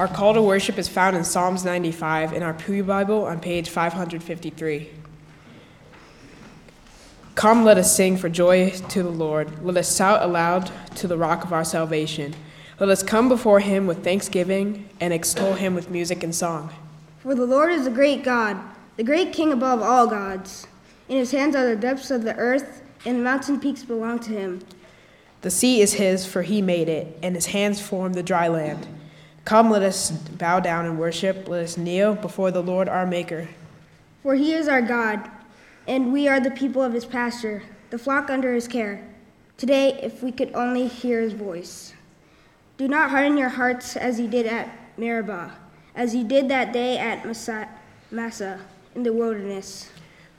Our call to worship is found in Psalms 95 in our Pew Bible on page 553. Come, let us sing for joy to the Lord. Let us shout aloud to the rock of our salvation. Let us come before him with thanksgiving and extol him with music and song. For the Lord is a great God, the great King above all gods. In his hands are the depths of the earth, and the mountain peaks belong to him. The sea is his, for he made it, and his hands formed the dry land. Come, let us bow down and worship. Let us kneel before the Lord our Maker. For he is our God, and we are the people of his pasture, the flock under his care. Today, if we could only hear his voice. Do not harden your hearts as you did at Meribah, as you did that day at Massah, Massah in the wilderness.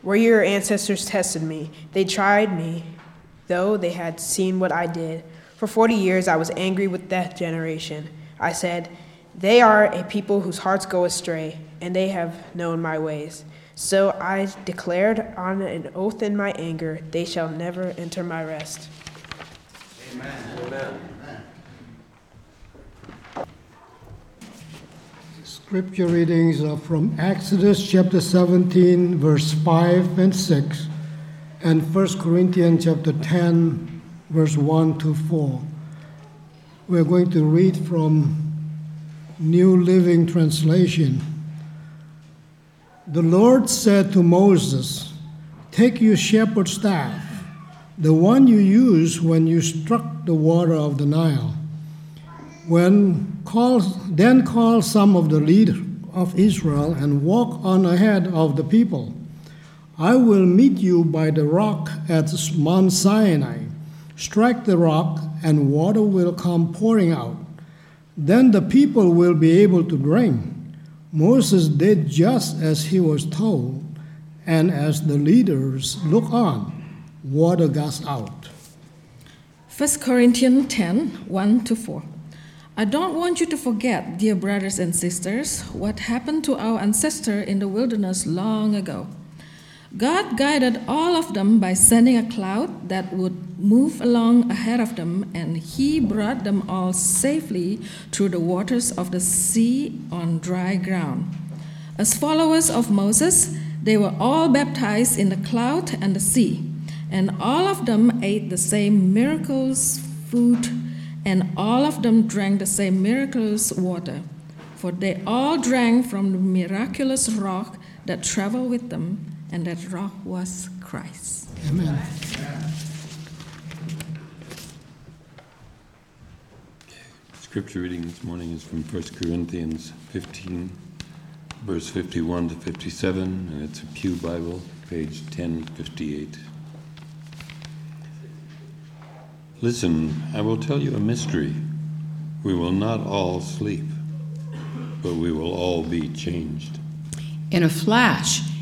Where your ancestors tested me, they tried me though they had seen what I did. For forty years I was angry with that generation. I said, They are a people whose hearts go astray, and they have known my ways. So I declared on an oath in my anger, They shall never enter my rest. Amen. Amen. Scripture readings are from Exodus chapter 17, verse 5 and 6 and 1 Corinthians chapter 10, verse 1 to 4. We're going to read from New Living Translation. The Lord said to Moses, Take your shepherd's staff, the one you used when you struck the water of the Nile. When call, then call some of the leaders of Israel and walk on ahead of the people I will meet you by the rock at Mount Sinai. Strike the rock, and water will come pouring out. Then the people will be able to drink. Moses did just as he was told, and as the leaders look on, water got out. 1 Corinthians 10 1 to 4. I don't want you to forget, dear brothers and sisters, what happened to our ancestor in the wilderness long ago. God guided all of them by sending a cloud that would move along ahead of them, and He brought them all safely through the waters of the sea on dry ground. As followers of Moses, they were all baptized in the cloud and the sea, and all of them ate the same miracles food, and all of them drank the same miraculous water, for they all drank from the miraculous rock that traveled with them and that rock was Christ. Amen. Scripture reading this morning is from 1 Corinthians 15, verse 51 to 57, and it's a Pew Bible, page 1058. Listen, I will tell you a mystery. We will not all sleep, but we will all be changed. In a flash,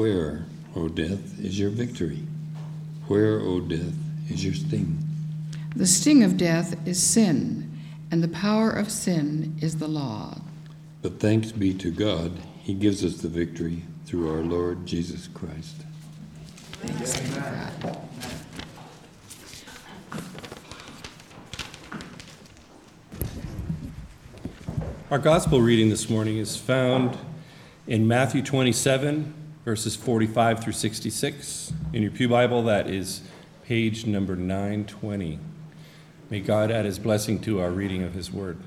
Where, O death, is your victory? Where, O death, is your sting? The sting of death is sin, and the power of sin is the law. But thanks be to God, He gives us the victory through our Lord Jesus Christ. Thanks be to God. Our gospel reading this morning is found in Matthew 27, verses 45 through 66. In your Pew Bible, that is page number 920. May God add his blessing to our reading of his word.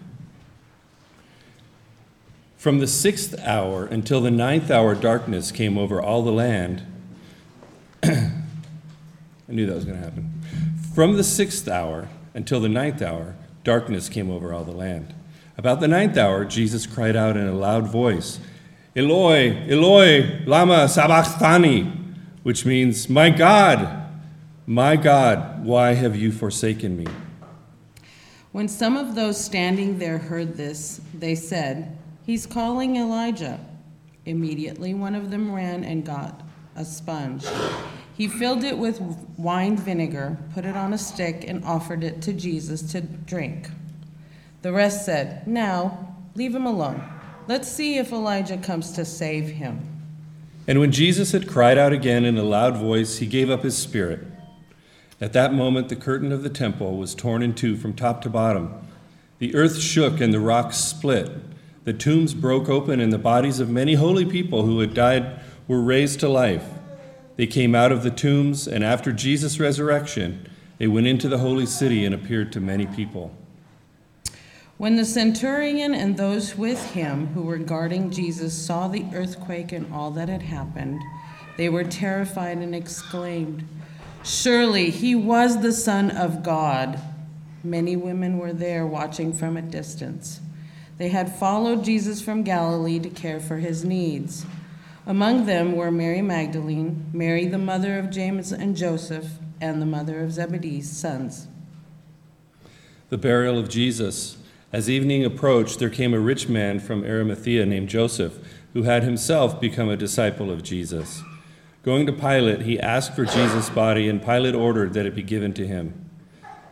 From the sixth hour until the ninth hour, darkness came over all the land. I knew that was going to happen. From the sixth hour until the ninth hour, darkness came over all the land. About the ninth hour, Jesus cried out in a loud voice. Eloi, Eloi, lama sabachthani, which means, My God, my God, why have you forsaken me? When some of those standing there heard this, they said, He's calling Elijah. Immediately, one of them ran and got a sponge. He filled it with wine vinegar, put it on a stick, and offered it to Jesus to drink. The rest said, Now, leave him alone. Let's see if Elijah comes to save him. And when Jesus had cried out again in a loud voice, he gave up his spirit. At that moment, the curtain of the temple was torn in two from top to bottom. The earth shook and the rocks split. The tombs broke open, and the bodies of many holy people who had died were raised to life. They came out of the tombs, and after Jesus' resurrection, they went into the holy city and appeared to many people. When the centurion and those with him who were guarding Jesus saw the earthquake and all that had happened, they were terrified and exclaimed, Surely he was the Son of God. Many women were there watching from a distance. They had followed Jesus from Galilee to care for his needs. Among them were Mary Magdalene, Mary the mother of James and Joseph, and the mother of Zebedee's sons. The burial of Jesus. As evening approached, there came a rich man from Arimathea named Joseph, who had himself become a disciple of Jesus. Going to Pilate, he asked for Jesus' body, and Pilate ordered that it be given to him.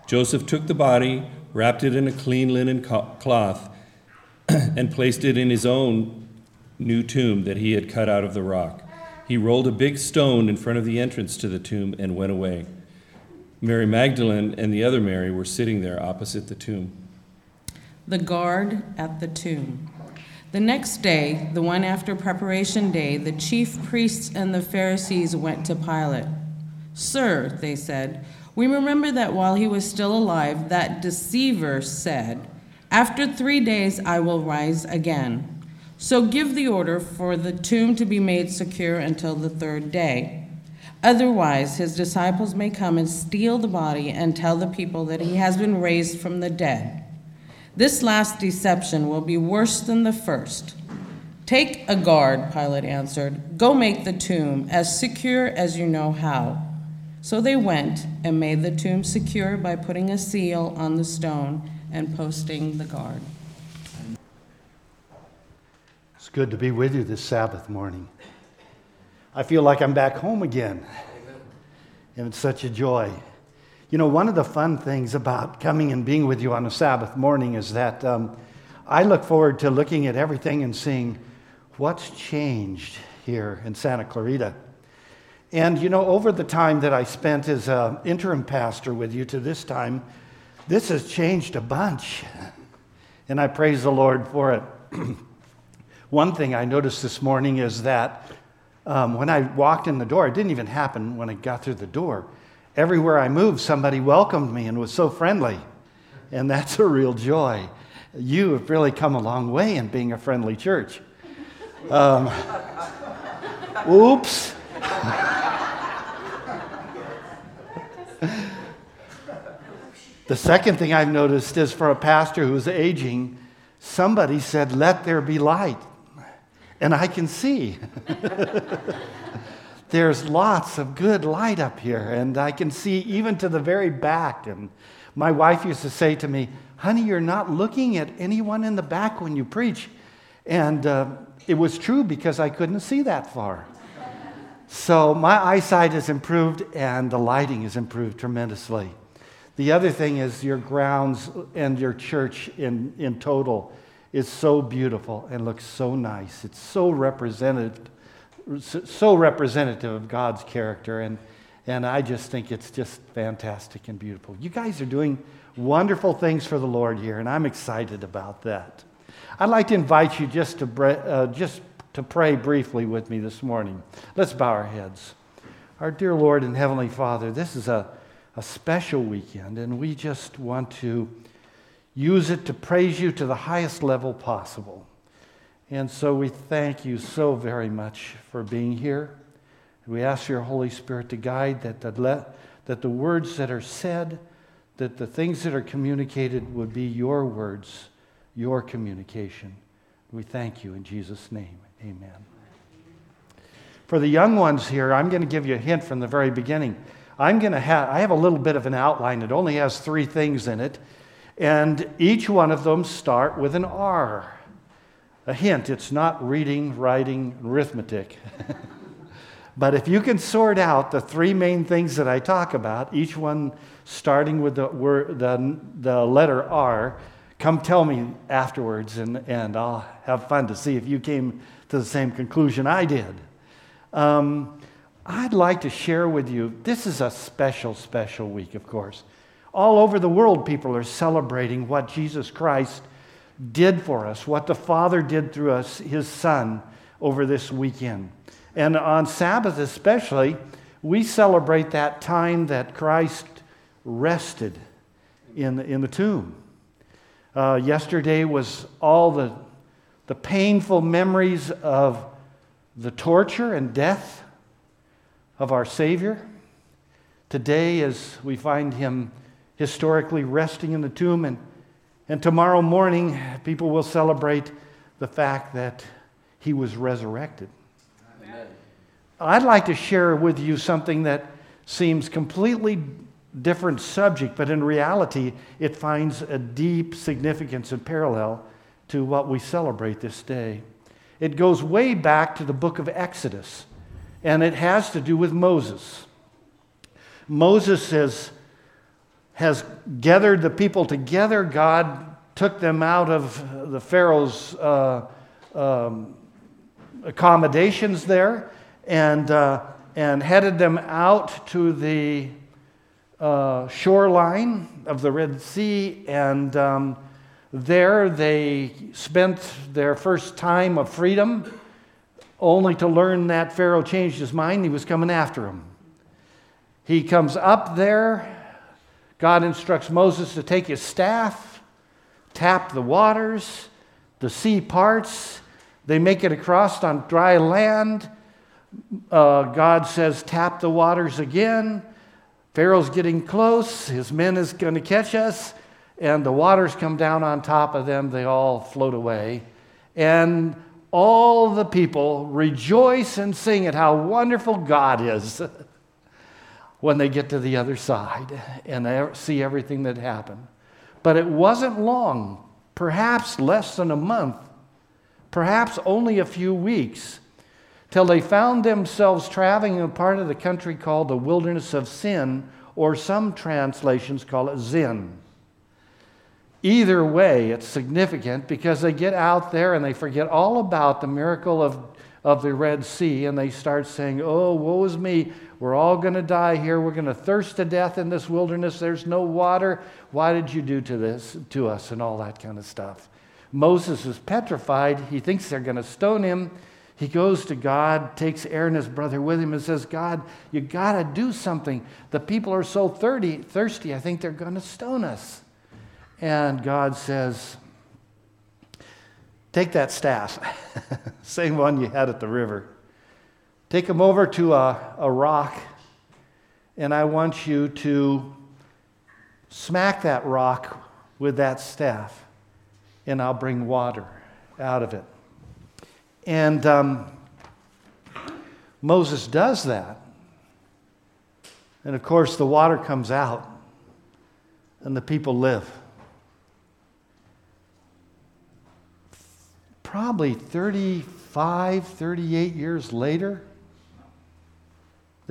Joseph took the body, wrapped it in a clean linen cloth, and placed it in his own new tomb that he had cut out of the rock. He rolled a big stone in front of the entrance to the tomb and went away. Mary Magdalene and the other Mary were sitting there opposite the tomb. The guard at the tomb. The next day, the one after preparation day, the chief priests and the Pharisees went to Pilate. Sir, they said, we remember that while he was still alive, that deceiver said, After three days I will rise again. So give the order for the tomb to be made secure until the third day. Otherwise, his disciples may come and steal the body and tell the people that he has been raised from the dead. This last deception will be worse than the first. Take a guard, Pilate answered. Go make the tomb as secure as you know how. So they went and made the tomb secure by putting a seal on the stone and posting the guard. It's good to be with you this Sabbath morning. I feel like I'm back home again. And it's such a joy. You know, one of the fun things about coming and being with you on a Sabbath morning is that um, I look forward to looking at everything and seeing what's changed here in Santa Clarita. And, you know, over the time that I spent as an interim pastor with you to this time, this has changed a bunch. And I praise the Lord for it. One thing I noticed this morning is that um, when I walked in the door, it didn't even happen when I got through the door. Everywhere I moved, somebody welcomed me and was so friendly. And that's a real joy. You have really come a long way in being a friendly church. Um, oops. the second thing I've noticed is for a pastor who's aging, somebody said, Let there be light and I can see. There's lots of good light up here, and I can see even to the very back. And my wife used to say to me, Honey, you're not looking at anyone in the back when you preach. And uh, it was true because I couldn't see that far. So my eyesight has improved, and the lighting has improved tremendously. The other thing is your grounds and your church in, in total is so beautiful and looks so nice. It's so representative, so representative of God's character, and, and I just think it's just fantastic and beautiful. You guys are doing wonderful things for the Lord here, and I'm excited about that. I'd like to invite you just to, uh, just to pray briefly with me this morning. Let's bow our heads. Our dear Lord and Heavenly Father, this is a, a special weekend, and we just want to use it to praise you to the highest level possible. And so we thank you so very much for being here. We ask your Holy Spirit to guide that the, that the words that are said, that the things that are communicated would be your words, your communication. We thank you in Jesus' name. Amen. For the young ones here, I'm going to give you a hint from the very beginning. I'm going to have, I have a little bit of an outline. It only has three things in it. And each one of them start with an R. A hint it's not reading, writing, arithmetic. but if you can sort out the three main things that I talk about, each one starting with the, word, the, the letter R, come tell me afterwards, and, and I'll have fun to see if you came to the same conclusion I did. Um, I'd like to share with you this is a special, special week, of course. All over the world, people are celebrating what Jesus Christ did for us, what the Father did through us, His Son, over this weekend. And on Sabbath, especially, we celebrate that time that Christ rested in, in the tomb. Uh, yesterday was all the, the painful memories of the torture and death of our Savior. Today, as we find him historically resting in the tomb, and, and tomorrow morning, people will celebrate the fact that he was resurrected. Amen. I'd like to share with you something that seems completely different subject, but in reality, it finds a deep significance and parallel to what we celebrate this day. It goes way back to the book of Exodus, and it has to do with Moses. Moses has, has gathered the people together. God took them out of the Pharaoh's uh, um, accommodations there and, uh, and headed them out to the uh, shoreline of the Red Sea and um, there, they spent their first time of freedom, only to learn that Pharaoh changed his mind. He was coming after them. He comes up there. God instructs Moses to take his staff, tap the waters, the sea parts. They make it across on dry land. Uh, God says, tap the waters again. Pharaoh's getting close. His men is going to catch us and the waters come down on top of them, they all float away. And all the people rejoice and sing at how wonderful God is when they get to the other side and see everything that happened. But it wasn't long, perhaps less than a month, perhaps only a few weeks, till they found themselves traveling in a part of the country called the wilderness of sin, or some translations call it Zin. Either way, it's significant because they get out there and they forget all about the miracle of, of the Red Sea and they start saying, Oh, woe is me. We're all going to die here. We're going to thirst to death in this wilderness. There's no water. Why did you do to this to us and all that kind of stuff? Moses is petrified. He thinks they're going to stone him. He goes to God, takes Aaron, his brother, with him, and says, God, you got to do something. The people are so thirsty, thirsty, I think they're going to stone us. And God says, Take that staff, same one you had at the river. Take them over to a, a rock, and I want you to smack that rock with that staff, and I'll bring water out of it. And um, Moses does that. And of course, the water comes out, and the people live. probably 35, 38 years later.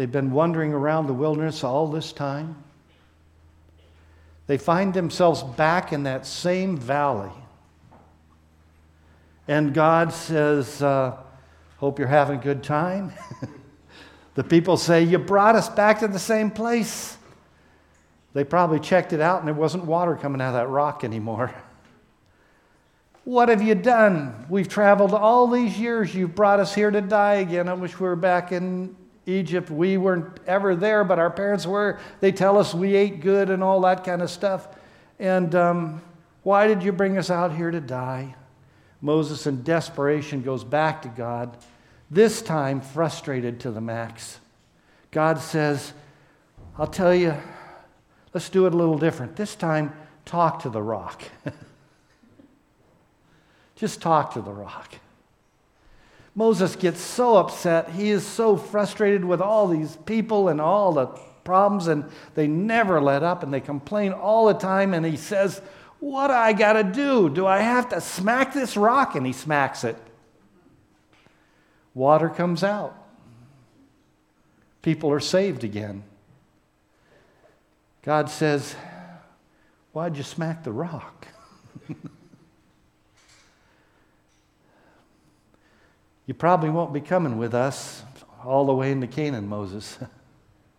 They've been wandering around the wilderness all this time. They find themselves back in that same valley. And God says, uh, Hope you're having a good time. the people say, You brought us back to the same place. They probably checked it out and there wasn't water coming out of that rock anymore. What have you done? We've traveled all these years. You've brought us here to die again. I wish we were back in Egypt. We weren't ever there, but our parents were. They tell us we ate good and all that kind of stuff. And um, why did you bring us out here to die? Moses, in desperation, goes back to God, this time frustrated to the max. God says, I'll tell you, let's do it a little different. This time, talk to the rock. Just talk to the rock. Moses gets so upset. He is so frustrated with all these people and all the problems, and they never let up and they complain all the time. And he says, What do I got to do? Do I have to smack this rock? And he smacks it. Water comes out. People are saved again. God says, Why'd you smack the rock? you probably won't be coming with us all the way into Canaan, Moses.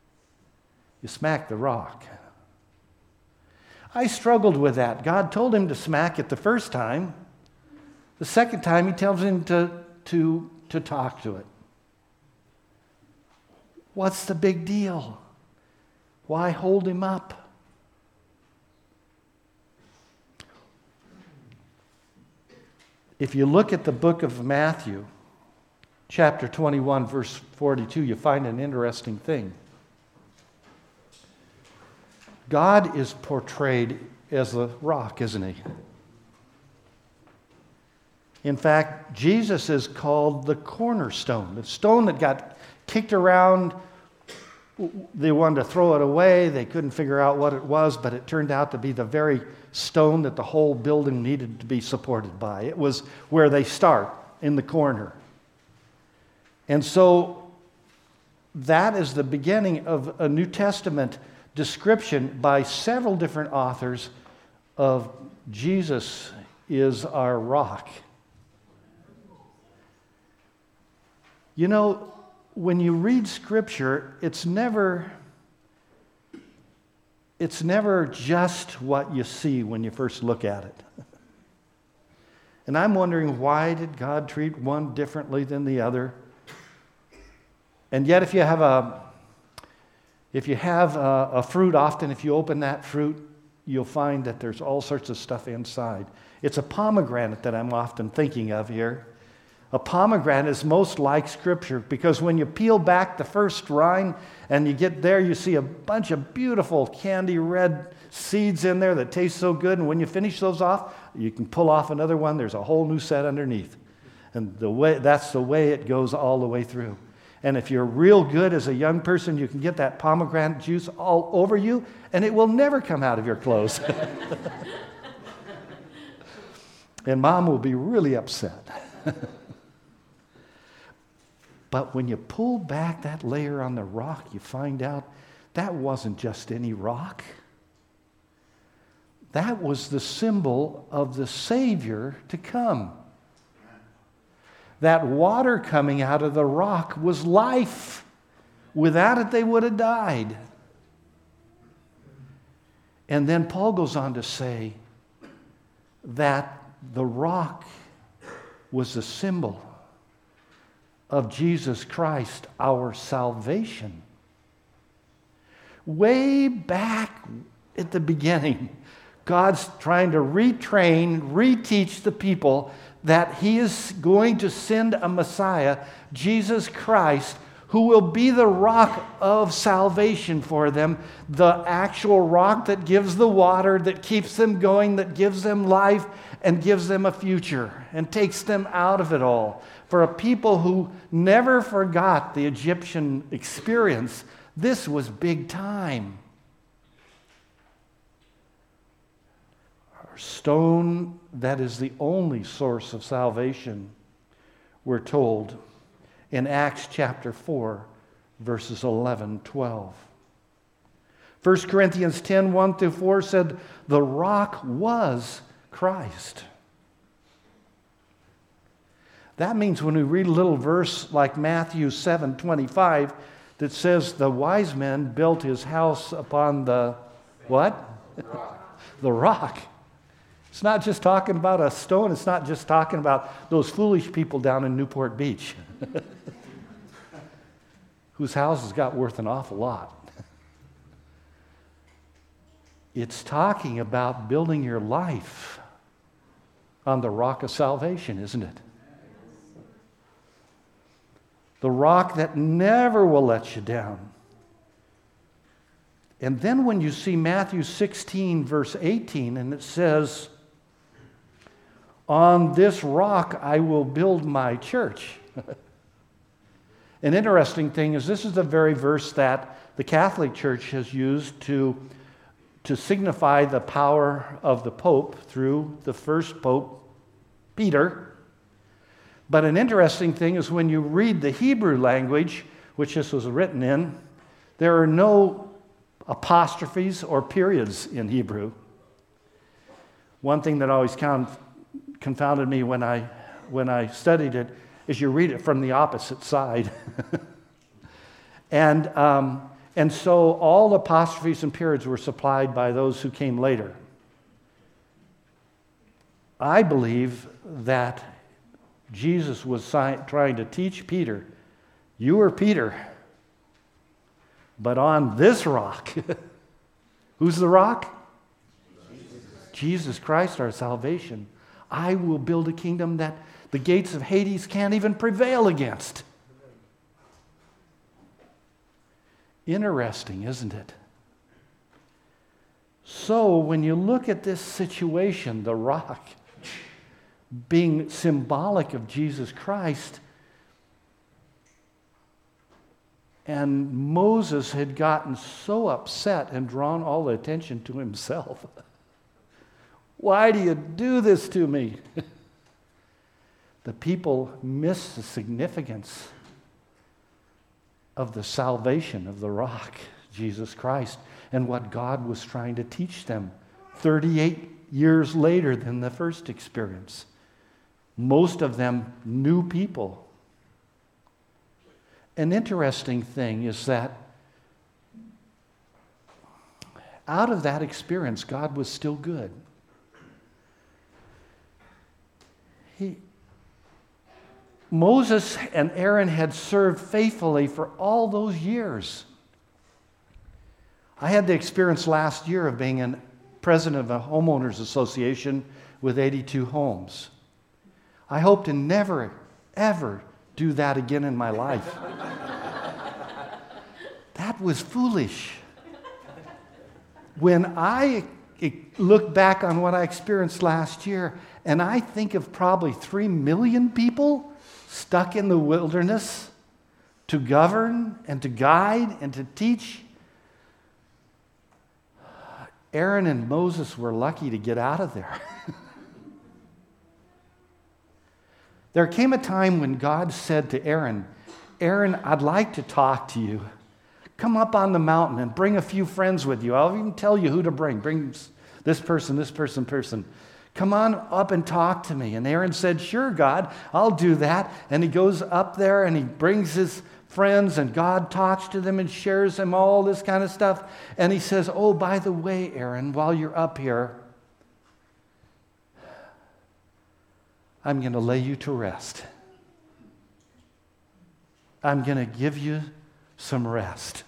you smacked the rock. I struggled with that. God told him to smack it the first time. The second time, he tells him to, to, to talk to it. What's the big deal? Why hold him up? If you look at the book of Matthew, chapter 21, verse 42, you find an interesting thing. God is portrayed as a rock, isn't he? In fact, Jesus is called the cornerstone, the stone that got kicked around. They wanted to throw it away. They couldn't figure out what it was, but it turned out to be the very stone that the whole building needed to be supported by. It was where they start, in the corner. And so that is the beginning of a New Testament description by several different authors of Jesus is our rock. You know, when you read scripture, it's never it's never just what you see when you first look at it. And I'm wondering why did God treat one differently than the other? And yet if you have a if you have a, a, fruit, often if you open that fruit, you'll find that there's all sorts of stuff inside. It's a pomegranate that I'm often thinking of here. A pomegranate is most like Scripture because when you peel back the first rind and you get there, you see a bunch of beautiful candy red seeds in there that taste so good. And when you finish those off, you can pull off another one. There's a whole new set underneath. And the way, that's the way it goes all the way through. And if you're real good as a young person, you can get that pomegranate juice all over you, and it will never come out of your clothes. and mom will be really upset. but when you pull back that layer on the rock, you find out that wasn't just any rock. That was the symbol of the Savior to come that water coming out of the rock was life. Without it, they would have died. And then Paul goes on to say that the rock was a symbol of Jesus Christ, our salvation. Way back at the beginning, God's trying to retrain, reteach the people that he is going to send a Messiah, Jesus Christ, who will be the rock of salvation for them, the actual rock that gives the water, that keeps them going, that gives them life, and gives them a future, and takes them out of it all. For a people who never forgot the Egyptian experience, this was big time. Stone that is the only source of salvation, we're told in Acts chapter 4, verses 11, 12. 1 Corinthians 10, 1 through 4 said, The rock was Christ. That means when we read a little verse like Matthew 7, 25, that says the wise man built his house upon the what? The rock. the rock. It's not just talking about a stone, it's not just talking about those foolish people down in Newport Beach whose houses got worth an awful lot. It's talking about building your life on the rock of salvation, isn't it? The rock that never will let you down. And then when you see Matthew 16, verse 18, and it says, on this rock I will build my church. An interesting thing is, this is the very verse that the Catholic Church has used to to signify the power of the Pope through the first Pope, Peter. But an interesting thing is when you read the Hebrew language, which this was written in, there are no apostrophes or periods in Hebrew. One thing that always confounded me when I, when I studied it is you read it from the opposite side. and, um, and so all apostrophes and periods were supplied by those who came later. I believe that Jesus was trying to teach Peter, you are Peter, but on this rock, who's the rock? Jesus Christ, our salvation. I will build a kingdom that the gates of Hades can't even prevail against. Interesting, isn't it? So, when you look at this situation, the rock being symbolic of Jesus Christ, and Moses had gotten so upset and drawn all the attention to himself. Why do you do this to me? the people miss the significance of the salvation of the rock, Jesus Christ, and what God was trying to teach them 38 years later than the first experience. Most of them new people. An interesting thing is that out of that experience, God was still good. He, Moses and Aaron had served faithfully for all those years. I had the experience last year of being a president of a homeowners association with 82 homes. I hope to never, ever do that again in my life. that was foolish. When I look back on what I experienced last year, and I think of probably three million people stuck in the wilderness to govern and to guide and to teach. Aaron and Moses were lucky to get out of there. there came a time when God said to Aaron, Aaron, I'd like to talk to you. Come up on the mountain and bring a few friends with you. I'll even tell you who to bring. Bring this person, this person, person. Come on up and talk to me. And Aaron said, Sure, God, I'll do that. And he goes up there and he brings his friends, and God talks to them and shares them all this kind of stuff. And he says, Oh, by the way, Aaron, while you're up here, I'm going to lay you to rest. I'm going to give you some rest.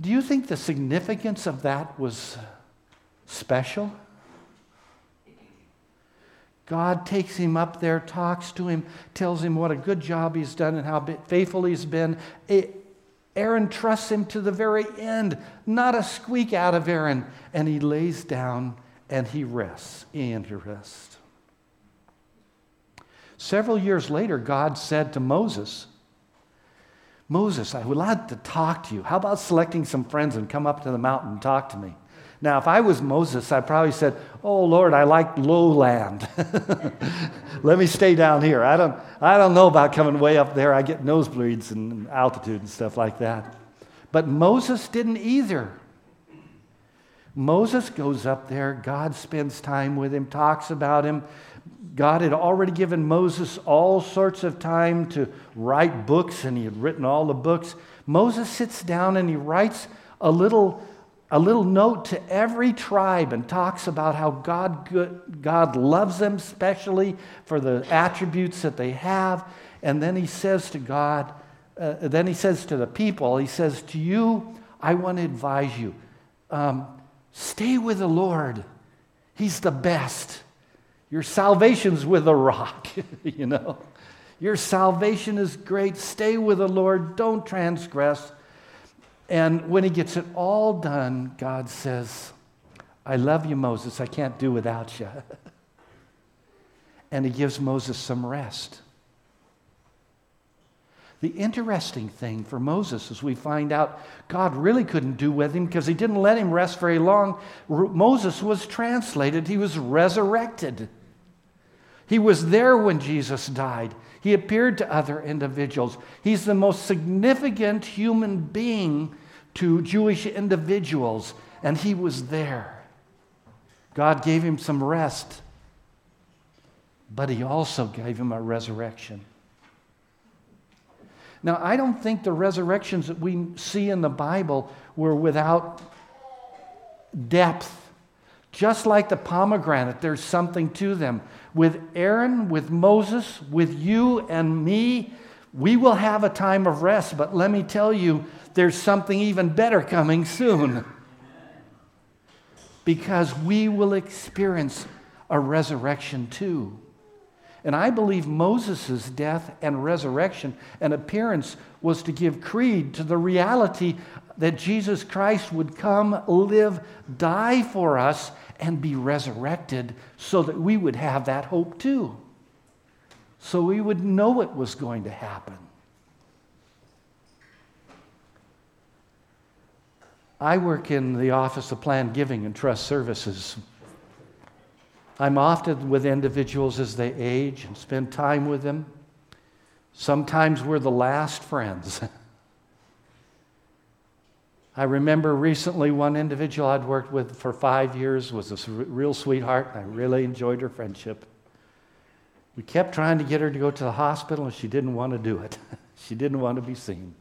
Do you think the significance of that was special. God takes him up there, talks to him, tells him what a good job he's done and how faithful he's been. Aaron trusts him to the very end, not a squeak out of Aaron. And he lays down and he rests. And he rests. Several years later, God said to Moses, Moses, I would like to talk to you. How about selecting some friends and come up to the mountain and talk to me? Now, if I was Moses, I probably said, Oh, Lord, I like lowland. Let me stay down here. I don't, I don't know about coming way up there. I get nosebleeds and altitude and stuff like that. But Moses didn't either. Moses goes up there. God spends time with him, talks about him. God had already given Moses all sorts of time to write books, and he had written all the books. Moses sits down and he writes a little a little note to every tribe and talks about how God, good, God loves them, specially for the attributes that they have. And then he says to God, uh, then he says to the people, he says, To you, I want to advise you um, stay with the Lord. He's the best. Your salvation's with a rock, you know. Your salvation is great. Stay with the Lord. Don't transgress. And when he gets it all done, God says, I love you, Moses. I can't do without you. and he gives Moses some rest. The interesting thing for Moses is we find out God really couldn't do with him because he didn't let him rest very long. Moses was translated, he was resurrected. He was there when Jesus died. He appeared to other individuals. He's the most significant human being to Jewish individuals, and he was there. God gave him some rest, but he also gave him a resurrection. Now, I don't think the resurrections that we see in the Bible were without depth. Just like the pomegranate, there's something to them. With Aaron, with Moses, with you and me, we will have a time of rest, but let me tell you, there's something even better coming soon. Because we will experience a resurrection too. And I believe Moses' death and resurrection and appearance was to give creed to the reality that Jesus Christ would come, live, die for us, and be resurrected so that we would have that hope too. So we would know it was going to happen. I work in the Office of Planned Giving and Trust Services. I'm often with individuals as they age and spend time with them. Sometimes we're the last friends. I remember recently one individual I'd worked with for five years was a real sweetheart, and I really enjoyed her friendship. We kept trying to get her to go to the hospital, and she didn't want to do it. she didn't want to be seen.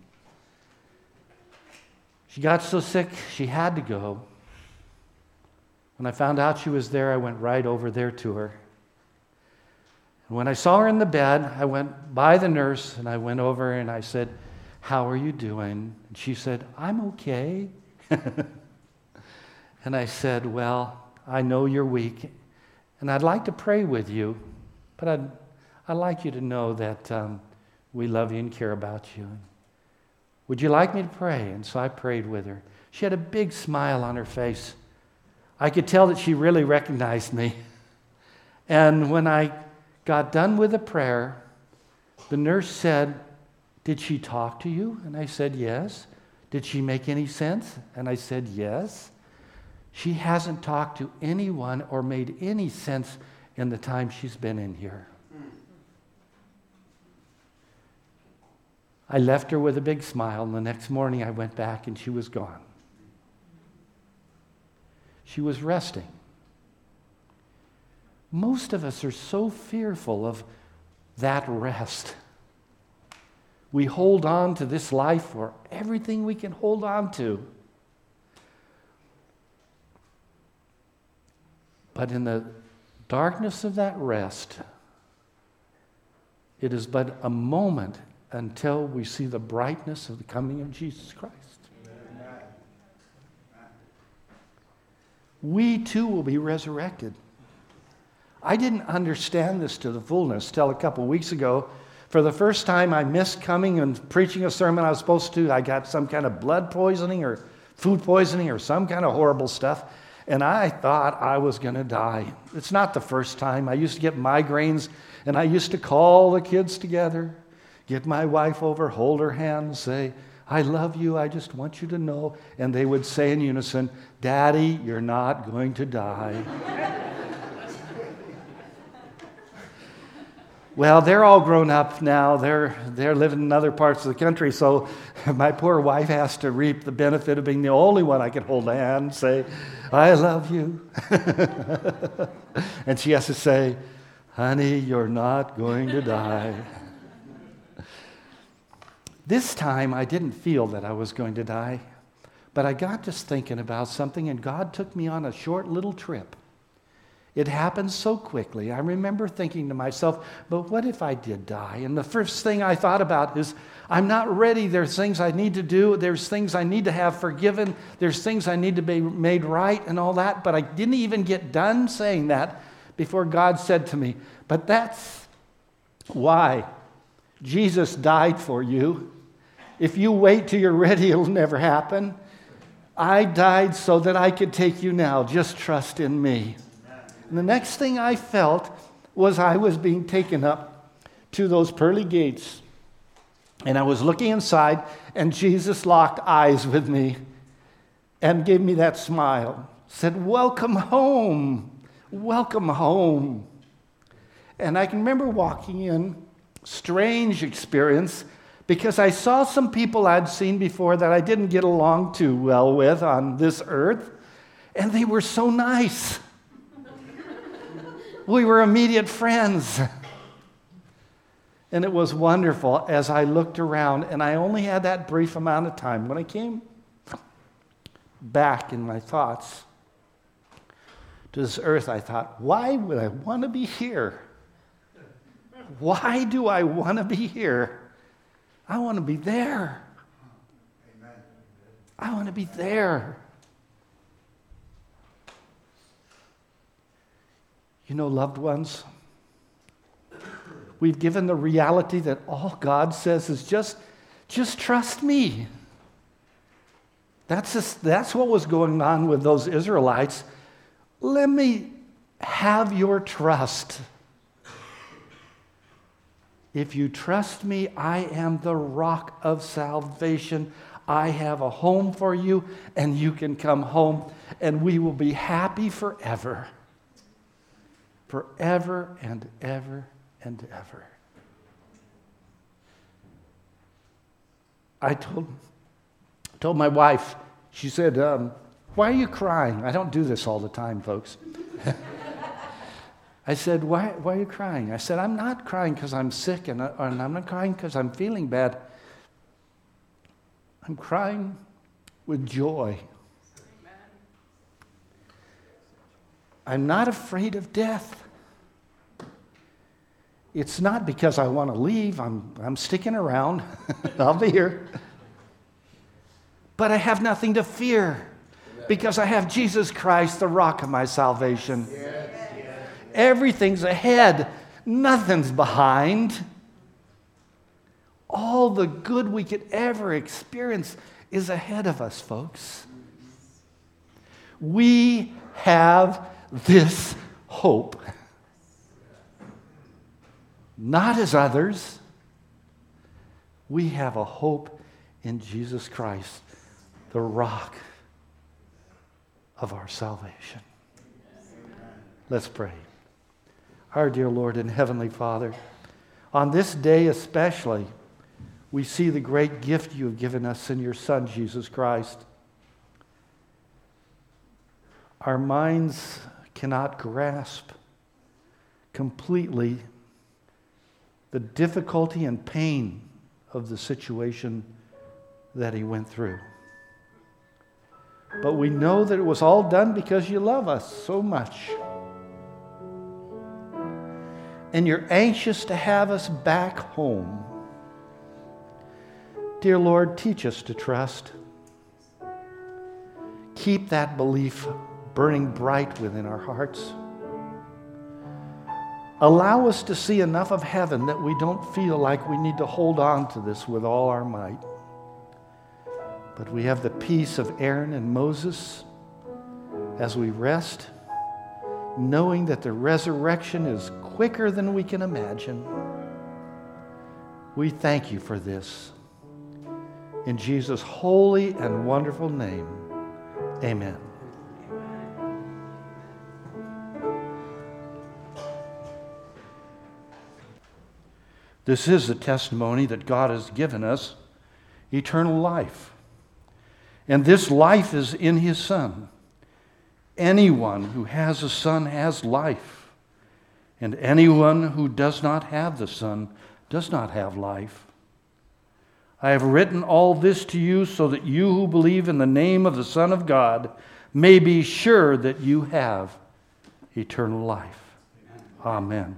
She got so sick, she had to go. When I found out she was there, I went right over there to her. And when I saw her in the bed, I went by the nurse and I went over and I said, How are you doing? And she said, I'm okay. and I said, Well, I know you're weak and I'd like to pray with you, but I'd, I'd like you to know that um, we love you and care about you. Would you like me to pray? And so I prayed with her. She had a big smile on her face. I could tell that she really recognized me. And when I got done with the prayer, the nurse said, Did she talk to you? And I said, Yes. Did she make any sense? And I said, Yes. She hasn't talked to anyone or made any sense in the time she's been in here. I left her with a big smile, and the next morning I went back and she was gone. She was resting. Most of us are so fearful of that rest. We hold on to this life for everything we can hold on to. But in the darkness of that rest, it is but a moment until we see the brightness of the coming of Jesus Christ. We too will be resurrected. I didn't understand this to the fullness till a couple weeks ago. For the first time, I missed coming and preaching a sermon I was supposed to. I got some kind of blood poisoning or food poisoning or some kind of horrible stuff. And I thought I was going to die. It's not the first time. I used to get migraines, and I used to call the kids together, get my wife over, hold her hand, say, I love you. I just want you to know. And they would say in unison, Daddy, you're not going to die. well, they're all grown up now. They're, they're living in other parts of the country. So my poor wife has to reap the benefit of being the only one I can hold a hand and say, I love you. and she has to say, Honey, you're not going to die. This time I didn't feel that I was going to die, but I got just thinking about something, and God took me on a short little trip. It happened so quickly. I remember thinking to myself, but what if I did die? And the first thing I thought about is, I'm not ready. There's things I need to do. There's things I need to have forgiven. There's things I need to be made right and all that. But I didn't even get done saying that before God said to me, But that's why Jesus died for you. If you wait till you're ready, it'll never happen. I died so that I could take you now. Just trust in me. And the next thing I felt was I was being taken up to those pearly gates And I was looking inside, and Jesus locked eyes with me and gave me that smile. Said, Welcome home. Welcome home. And I can remember walking in, strange experience, because I saw some people I'd seen before that I didn't get along too well with on this earth, and they were so nice. We were immediate friends. And it was wonderful as I looked around, and I only had that brief amount of time. When I came back in my thoughts to this earth, I thought, why would I want to be here? Why do I want to be here? I want to be there. I want to be there. You know, loved ones, we've given the reality that all God says is just, just trust me. That's, just, that's what was going on with those Israelites. Let me have your trust. If you trust me, I am the rock of salvation. I have a home for you, and you can come home, and we will be happy forever. Forever and ever and ever. I told, told my wife, she said, um, Why are you crying? I don't do this all the time, folks. I said, why, why are you crying? I said, I'm not crying because I'm sick and, and I'm not crying because I'm feeling bad. I'm crying with joy. I'm not afraid of death. It's not because I want to leave, I'm, I'm sticking around. I'll be here. But I have nothing to fear because I have Jesus Christ, the rock of my salvation. Everything's ahead, nothing's behind. All the good we could ever experience is ahead of us, folks. We have this hope. Not as others. We have a hope in Jesus Christ, the rock of our salvation. Let's pray. Our dear Lord and Heavenly Father, on this day especially, we see the great gift you have given us in your Son, Jesus Christ. Our minds cannot grasp completely the difficulty and pain of the situation that he went through. But we know that it was all done because you love us so much and you're anxious to have us back home. Dear Lord, teach us to trust. Keep that belief burning bright within our hearts. Allow us to see enough of heaven that we don't feel like we need to hold on to this with all our might. But we have the peace of Aaron and Moses as we rest, knowing that the resurrection is quicker than we can imagine. We thank you for this. In Jesus' holy and wonderful name, amen. This is the testimony that God has given us eternal life. And this life is in His Son. Anyone who has a Son has life. And anyone who does not have the Son does not have life. I have written all this to you so that you who believe in the name of the Son of God may be sure that you have eternal life. Amen.